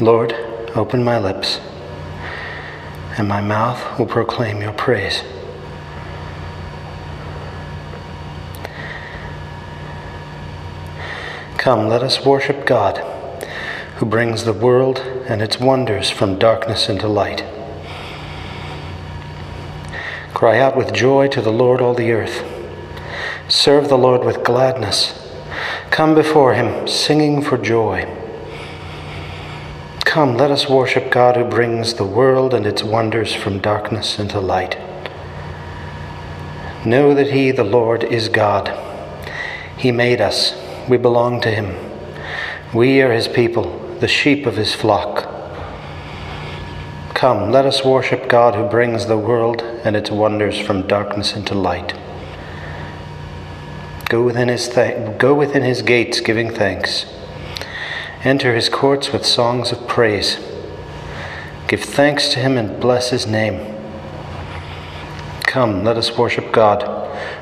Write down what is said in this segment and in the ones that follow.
Lord, open my lips, and my mouth will proclaim your praise. Come, let us worship God, who brings the world and its wonders from darkness into light. Cry out with joy to the Lord, all the earth. Serve the Lord with gladness. Come before him, singing for joy. Come, let us worship God who brings the world and its wonders from darkness into light. Know that He, the Lord, is God. He made us, we belong to Him. We are His people, the sheep of His flock. Come, let us worship God who brings the world and its wonders from darkness into light. Go within his, th- go within his gates giving thanks. Enter his courts with songs of praise. Give thanks to him and bless his name. Come, let us worship God,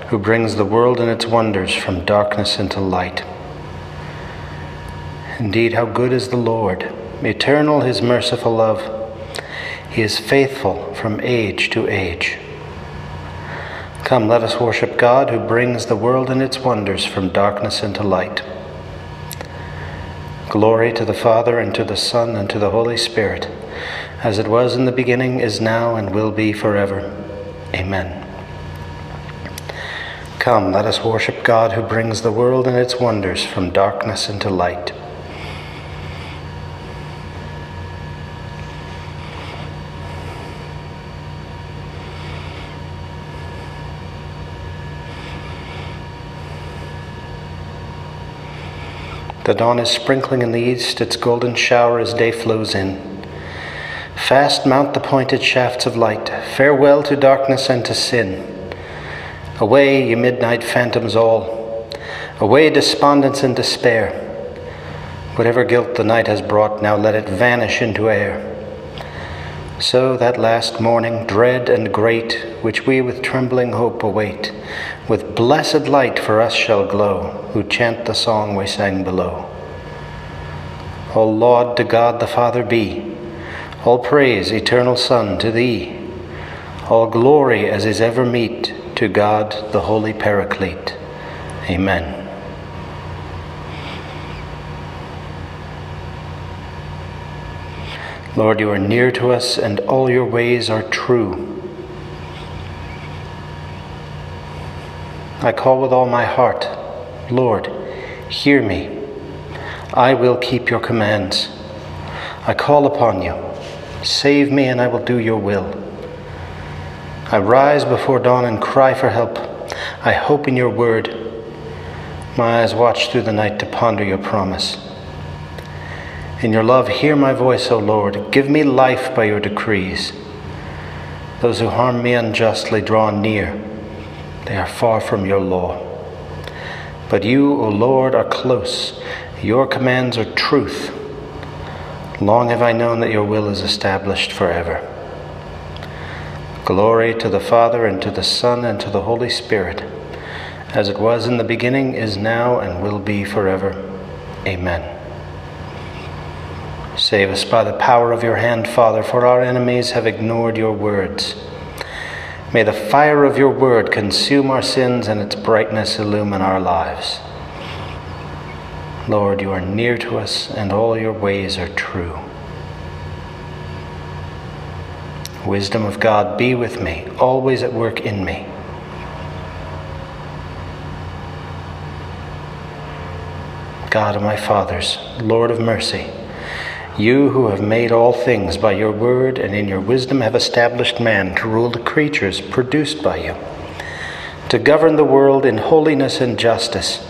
who brings the world and its wonders from darkness into light. Indeed, how good is the Lord! Eternal his merciful love. He is faithful from age to age. Come, let us worship God who brings the world and its wonders from darkness into light. Glory to the Father, and to the Son, and to the Holy Spirit, as it was in the beginning, is now, and will be forever. Amen. Come, let us worship God who brings the world and its wonders from darkness into light. The dawn is sprinkling in the east its golden shower as day flows in. Fast mount the pointed shafts of light. Farewell to darkness and to sin. Away, ye midnight phantoms all. Away, despondence and despair. Whatever guilt the night has brought, now let it vanish into air. So that last morning, dread and great, which we with trembling hope await, with blessed light for us shall glow, who chant the song we sang below. All laud to God the Father be, all praise, eternal Son, to thee, all glory as is ever meet to God the Holy Paraclete. Amen. Lord, you are near to us, and all your ways are true. I call with all my heart, Lord, hear me. I will keep your commands. I call upon you. Save me, and I will do your will. I rise before dawn and cry for help. I hope in your word. My eyes watch through the night to ponder your promise. In your love, hear my voice, O Lord. Give me life by your decrees. Those who harm me unjustly draw near, they are far from your law. But you, O Lord, are close. Your commands are truth. Long have I known that your will is established forever. Glory to the Father, and to the Son, and to the Holy Spirit, as it was in the beginning, is now, and will be forever. Amen. Save us by the power of your hand, Father, for our enemies have ignored your words. May the fire of your word consume our sins and its brightness illumine our lives. Lord, you are near to us, and all your ways are true. Wisdom of God, be with me, always at work in me. God of my fathers, Lord of mercy, you who have made all things by your word and in your wisdom have established man to rule the creatures produced by you, to govern the world in holiness and justice,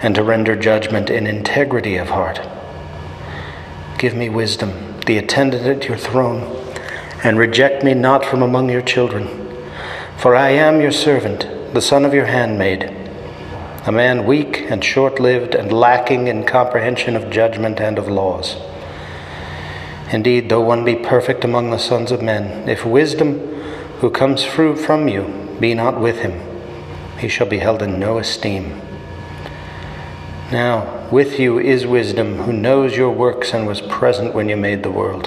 and to render judgment in integrity of heart. Give me wisdom, the attendant at your throne, and reject me not from among your children. For I am your servant, the son of your handmaid, a man weak and short lived and lacking in comprehension of judgment and of laws. Indeed, though one be perfect among the sons of men, if wisdom, who comes from you, be not with him, he shall be held in no esteem. Now, with you is wisdom, who knows your works and was present when you made the world,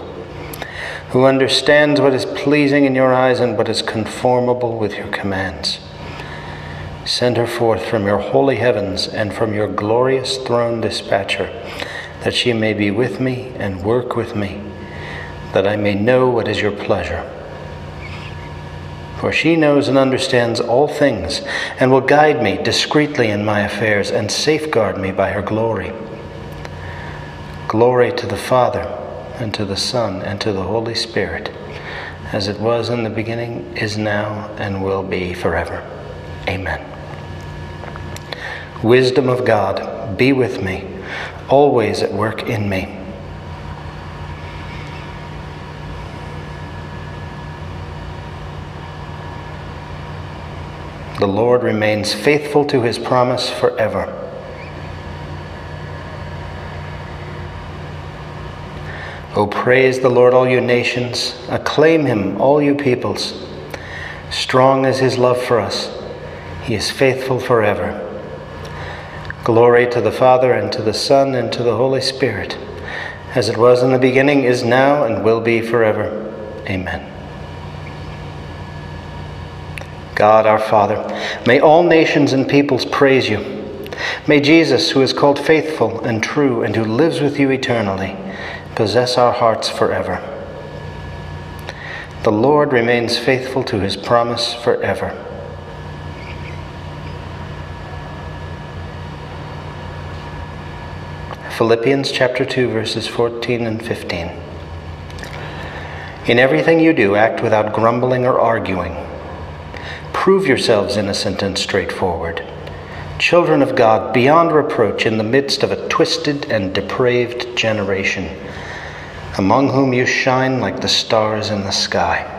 who understands what is pleasing in your eyes and what is conformable with your commands. Send her forth from your holy heavens and from your glorious throne, dispatch her, that she may be with me and work with me, that I may know what is your pleasure for she knows and understands all things, and will guide me discreetly in my affairs, and safeguard me by her glory. Glory to the Father, and to the Son, and to the Holy Spirit, as it was in the beginning, is now, and will be forever. Amen. Wisdom of God, be with me, always at work in me The Lord remains faithful to his promise forever. O praise the Lord, all you nations. Acclaim him, all you peoples. Strong is his love for us. He is faithful forever. Glory to the Father, and to the Son, and to the Holy Spirit, as it was in the beginning, is now, and will be forever. Amen. God our Father, may all nations and peoples praise you. May Jesus, who is called faithful and true and who lives with you eternally, possess our hearts forever. The Lord remains faithful to his promise forever. Philippians chapter 2 verses 14 and 15. In everything you do, act without grumbling or arguing Prove yourselves innocent and straightforward, children of God beyond reproach in the midst of a twisted and depraved generation, among whom you shine like the stars in the sky.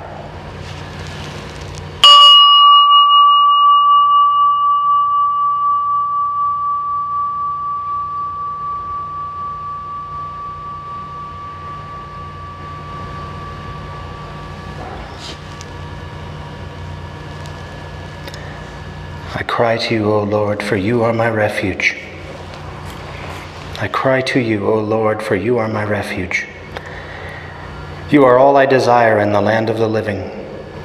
Cry to you, O Lord, for you are my refuge. I cry to you, O Lord, for you are my refuge. You are all I desire in the land of the living,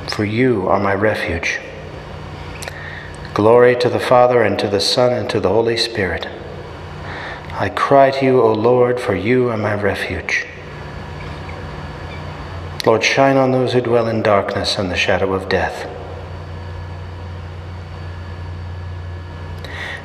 for you are my refuge. Glory to the Father, and to the Son, and to the Holy Spirit. I cry to you, O Lord, for you are my refuge. Lord, shine on those who dwell in darkness and the shadow of death.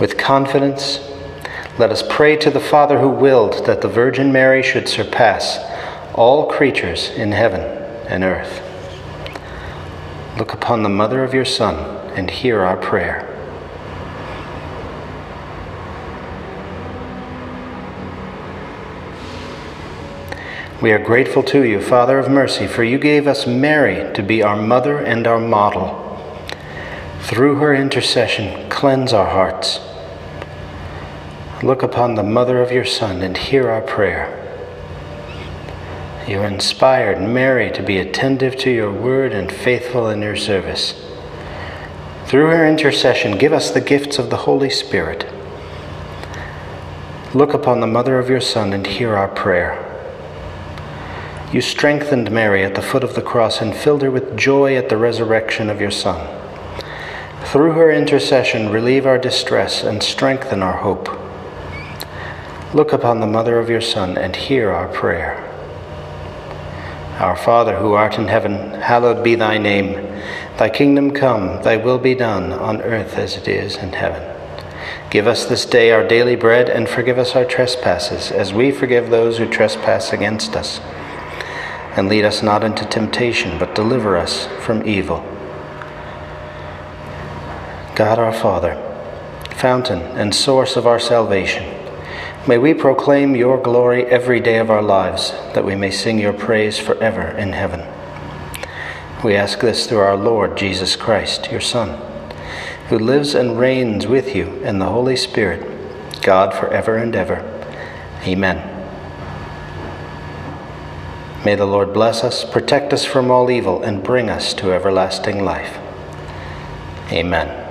With confidence, let us pray to the Father who willed that the Virgin Mary should surpass all creatures in heaven and earth. Look upon the mother of your Son and hear our prayer. We are grateful to you, Father of mercy, for you gave us Mary to be our mother and our model. Through her intercession, cleanse our hearts. Look upon the mother of your Son and hear our prayer. You inspired Mary to be attentive to your word and faithful in your service. Through her intercession, give us the gifts of the Holy Spirit. Look upon the mother of your Son and hear our prayer. You strengthened Mary at the foot of the cross and filled her with joy at the resurrection of your Son. Through her intercession, relieve our distress and strengthen our hope. Look upon the mother of your Son and hear our prayer. Our Father, who art in heaven, hallowed be thy name. Thy kingdom come, thy will be done, on earth as it is in heaven. Give us this day our daily bread, and forgive us our trespasses, as we forgive those who trespass against us. And lead us not into temptation, but deliver us from evil. God our Father, fountain and source of our salvation, may we proclaim your glory every day of our lives, that we may sing your praise forever in heaven. We ask this through our Lord Jesus Christ, your Son, who lives and reigns with you in the Holy Spirit, God forever and ever. Amen. May the Lord bless us, protect us from all evil, and bring us to everlasting life. Amen.